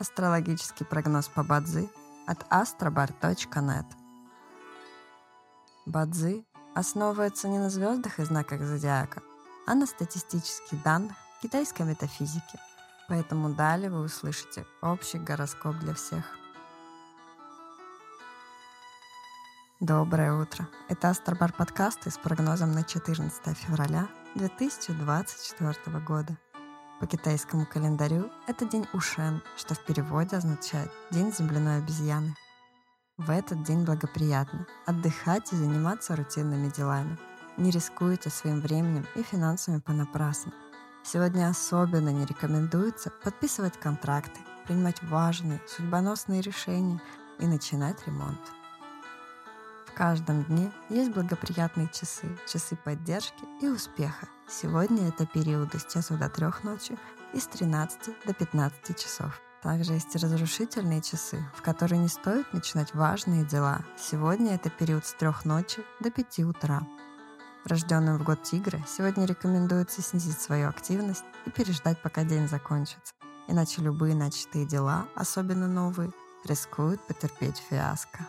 Астрологический прогноз по Бадзи от astrobar.net. Бадзи основывается не на звездах и знаках зодиака, а на статистических данных китайской метафизики. Поэтому далее вы услышите общий гороскоп для всех. Доброе утро. Это Астробар подкасты с прогнозом на 14 февраля 2024 года. По китайскому календарю это день Ушен, что в переводе означает «день земляной обезьяны». В этот день благоприятно отдыхать и заниматься рутинными делами. Не рискуйте своим временем и финансами понапрасну. Сегодня особенно не рекомендуется подписывать контракты, принимать важные, судьбоносные решения и начинать ремонт. Каждом дне есть благоприятные часы, часы поддержки и успеха. Сегодня это периоды с часу до трех ночи и с 13 до 15 часов. Также есть разрушительные часы, в которые не стоит начинать важные дела. Сегодня это период с трех ночи до 5 утра. Рожденным в год тигра сегодня рекомендуется снизить свою активность и переждать, пока день закончится. Иначе любые начатые дела, особенно новые, рискуют потерпеть фиаско.